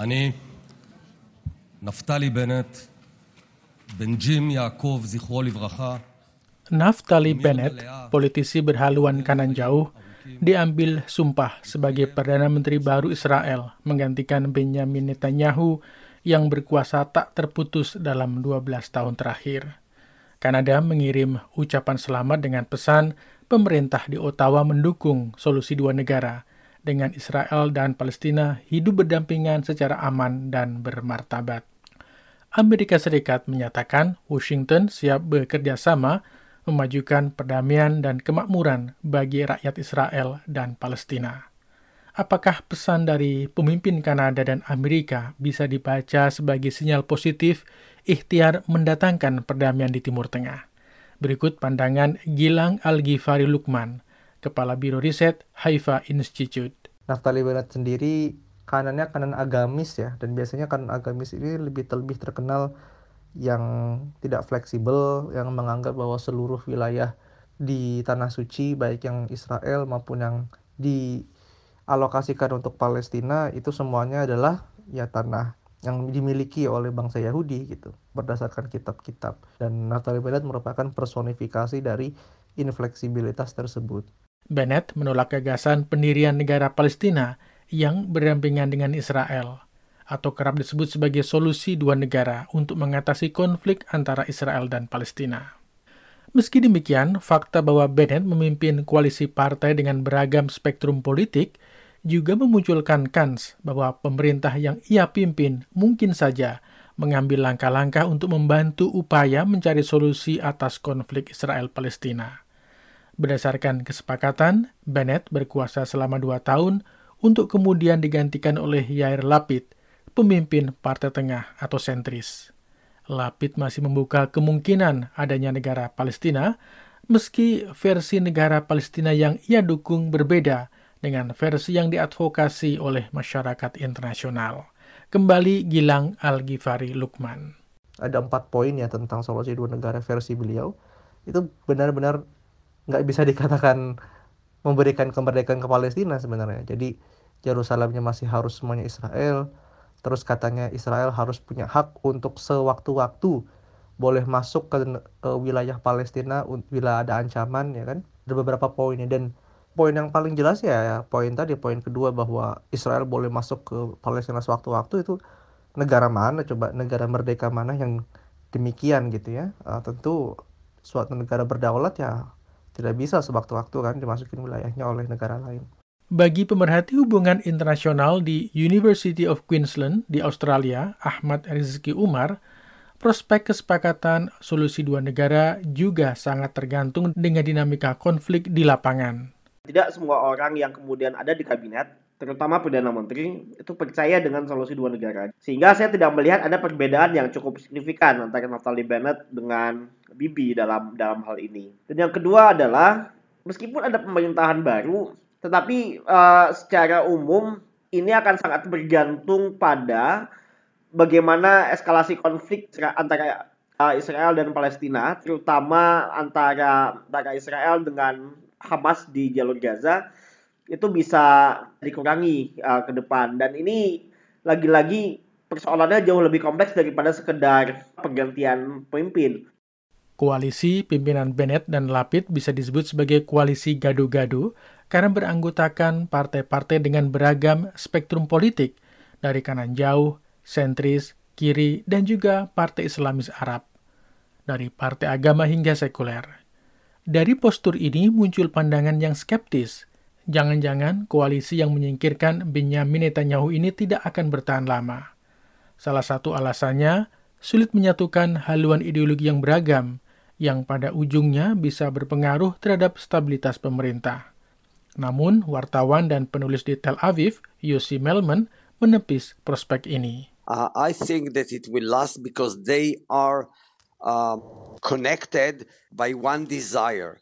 אני, נפתלי בנט, בן ג'ים יעקב, זכרו לברכה, Naftali Bennett, politisi berhaluan kanan jauh, diambil sumpah sebagai Perdana Menteri baru Israel, menggantikan Benjamin Netanyahu yang berkuasa tak terputus dalam 12 tahun terakhir. Kanada mengirim ucapan selamat dengan pesan pemerintah di Ottawa mendukung solusi dua negara dengan Israel dan Palestina hidup berdampingan secara aman dan bermartabat. Amerika Serikat menyatakan Washington siap bekerja sama memajukan perdamaian dan kemakmuran bagi rakyat Israel dan Palestina. Apakah pesan dari pemimpin Kanada dan Amerika bisa dibaca sebagai sinyal positif ikhtiar mendatangkan perdamaian di Timur Tengah? Berikut pandangan Gilang Al-Ghifari Lukman, Kepala Biro Riset Haifa Institute. Naftali Bennett sendiri kanannya kanan agamis ya, dan biasanya kanan agamis ini lebih lebih terkenal yang tidak fleksibel, yang menganggap bahwa seluruh wilayah di tanah suci, baik yang Israel maupun yang dialokasikan untuk Palestina, itu semuanya adalah ya tanah yang dimiliki oleh bangsa Yahudi gitu berdasarkan kitab-kitab dan Naftali Bennett merupakan personifikasi dari infleksibilitas tersebut. Bennett menolak gagasan pendirian negara Palestina yang berdampingan dengan Israel atau kerap disebut sebagai solusi dua negara untuk mengatasi konflik antara Israel dan Palestina. Meski demikian, fakta bahwa Bennett memimpin koalisi partai dengan beragam spektrum politik juga memunculkan kans bahwa pemerintah yang ia pimpin mungkin saja mengambil langkah-langkah untuk membantu upaya mencari solusi atas konflik Israel-Palestina. Berdasarkan kesepakatan, Bennett berkuasa selama dua tahun untuk kemudian digantikan oleh Yair Lapid – pemimpin Partai Tengah atau sentris. Lapid masih membuka kemungkinan adanya negara Palestina, meski versi negara Palestina yang ia dukung berbeda dengan versi yang diadvokasi oleh masyarakat internasional. Kembali Gilang Al-Ghifari Lukman. Ada empat poin ya tentang solusi dua negara versi beliau. Itu benar-benar nggak bisa dikatakan memberikan kemerdekaan ke Palestina sebenarnya. Jadi Yerusalemnya masih harus semuanya Israel, Terus katanya Israel harus punya hak untuk sewaktu-waktu boleh masuk ke wilayah Palestina bila ada ancaman ya kan. Ada beberapa poinnya dan poin yang paling jelas ya, ya poin tadi poin kedua bahwa Israel boleh masuk ke Palestina sewaktu-waktu itu negara mana coba negara merdeka mana yang demikian gitu ya. Uh, tentu suatu negara berdaulat ya tidak bisa sewaktu-waktu kan dimasukin wilayahnya oleh negara lain. Bagi pemerhati hubungan internasional di University of Queensland di Australia, Ahmad Rizki Umar, prospek kesepakatan solusi dua negara juga sangat tergantung dengan dinamika konflik di lapangan. Tidak semua orang yang kemudian ada di kabinet, terutama Perdana Menteri, itu percaya dengan solusi dua negara. Sehingga saya tidak melihat ada perbedaan yang cukup signifikan antara Naftali Bennett dengan Bibi dalam dalam hal ini. Dan yang kedua adalah, meskipun ada pemerintahan baru, tetapi uh, secara umum ini akan sangat bergantung pada bagaimana eskalasi konflik antara uh, Israel dan Palestina, terutama antara antara Israel dengan Hamas di jalur Gaza itu bisa dikurangi uh, ke depan dan ini lagi-lagi persoalannya jauh lebih kompleks daripada sekedar pergantian pemimpin. Koalisi pimpinan Bennett dan Lapid bisa disebut sebagai koalisi gado-gado karena beranggotakan partai-partai dengan beragam spektrum politik dari kanan jauh, sentris, kiri, dan juga partai Islamis Arab. Dari partai agama hingga sekuler. Dari postur ini muncul pandangan yang skeptis. Jangan-jangan koalisi yang menyingkirkan Benjamin Netanyahu ini tidak akan bertahan lama. Salah satu alasannya, sulit menyatukan haluan ideologi yang beragam, yang pada ujungnya bisa berpengaruh terhadap stabilitas pemerintah. Namun, wartawan dan penulis di Tel Aviv, Yossi Melman, menepis prospek ini. Uh, I think that it will last because they are uh, connected by one desire.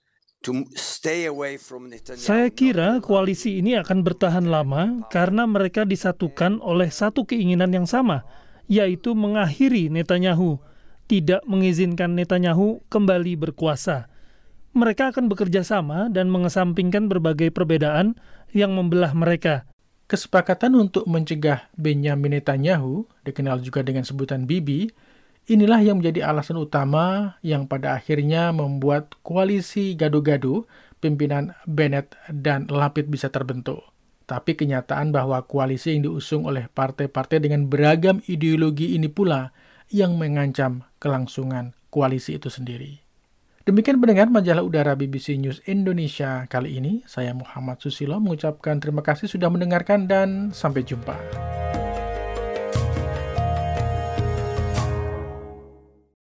Saya kira koalisi ini akan bertahan lama karena mereka disatukan oleh satu keinginan yang sama, yaitu mengakhiri Netanyahu, tidak mengizinkan Netanyahu kembali berkuasa mereka akan bekerja sama dan mengesampingkan berbagai perbedaan yang membelah mereka. Kesepakatan untuk mencegah Benjamin Netanyahu, dikenal juga dengan sebutan Bibi, inilah yang menjadi alasan utama yang pada akhirnya membuat koalisi gado-gado pimpinan Bennett dan Lapid bisa terbentuk. Tapi kenyataan bahwa koalisi yang diusung oleh partai-partai dengan beragam ideologi ini pula yang mengancam kelangsungan koalisi itu sendiri. Demikian pendengar majalah udara BBC News Indonesia kali ini. Saya Muhammad Susilo mengucapkan terima kasih sudah mendengarkan dan sampai jumpa.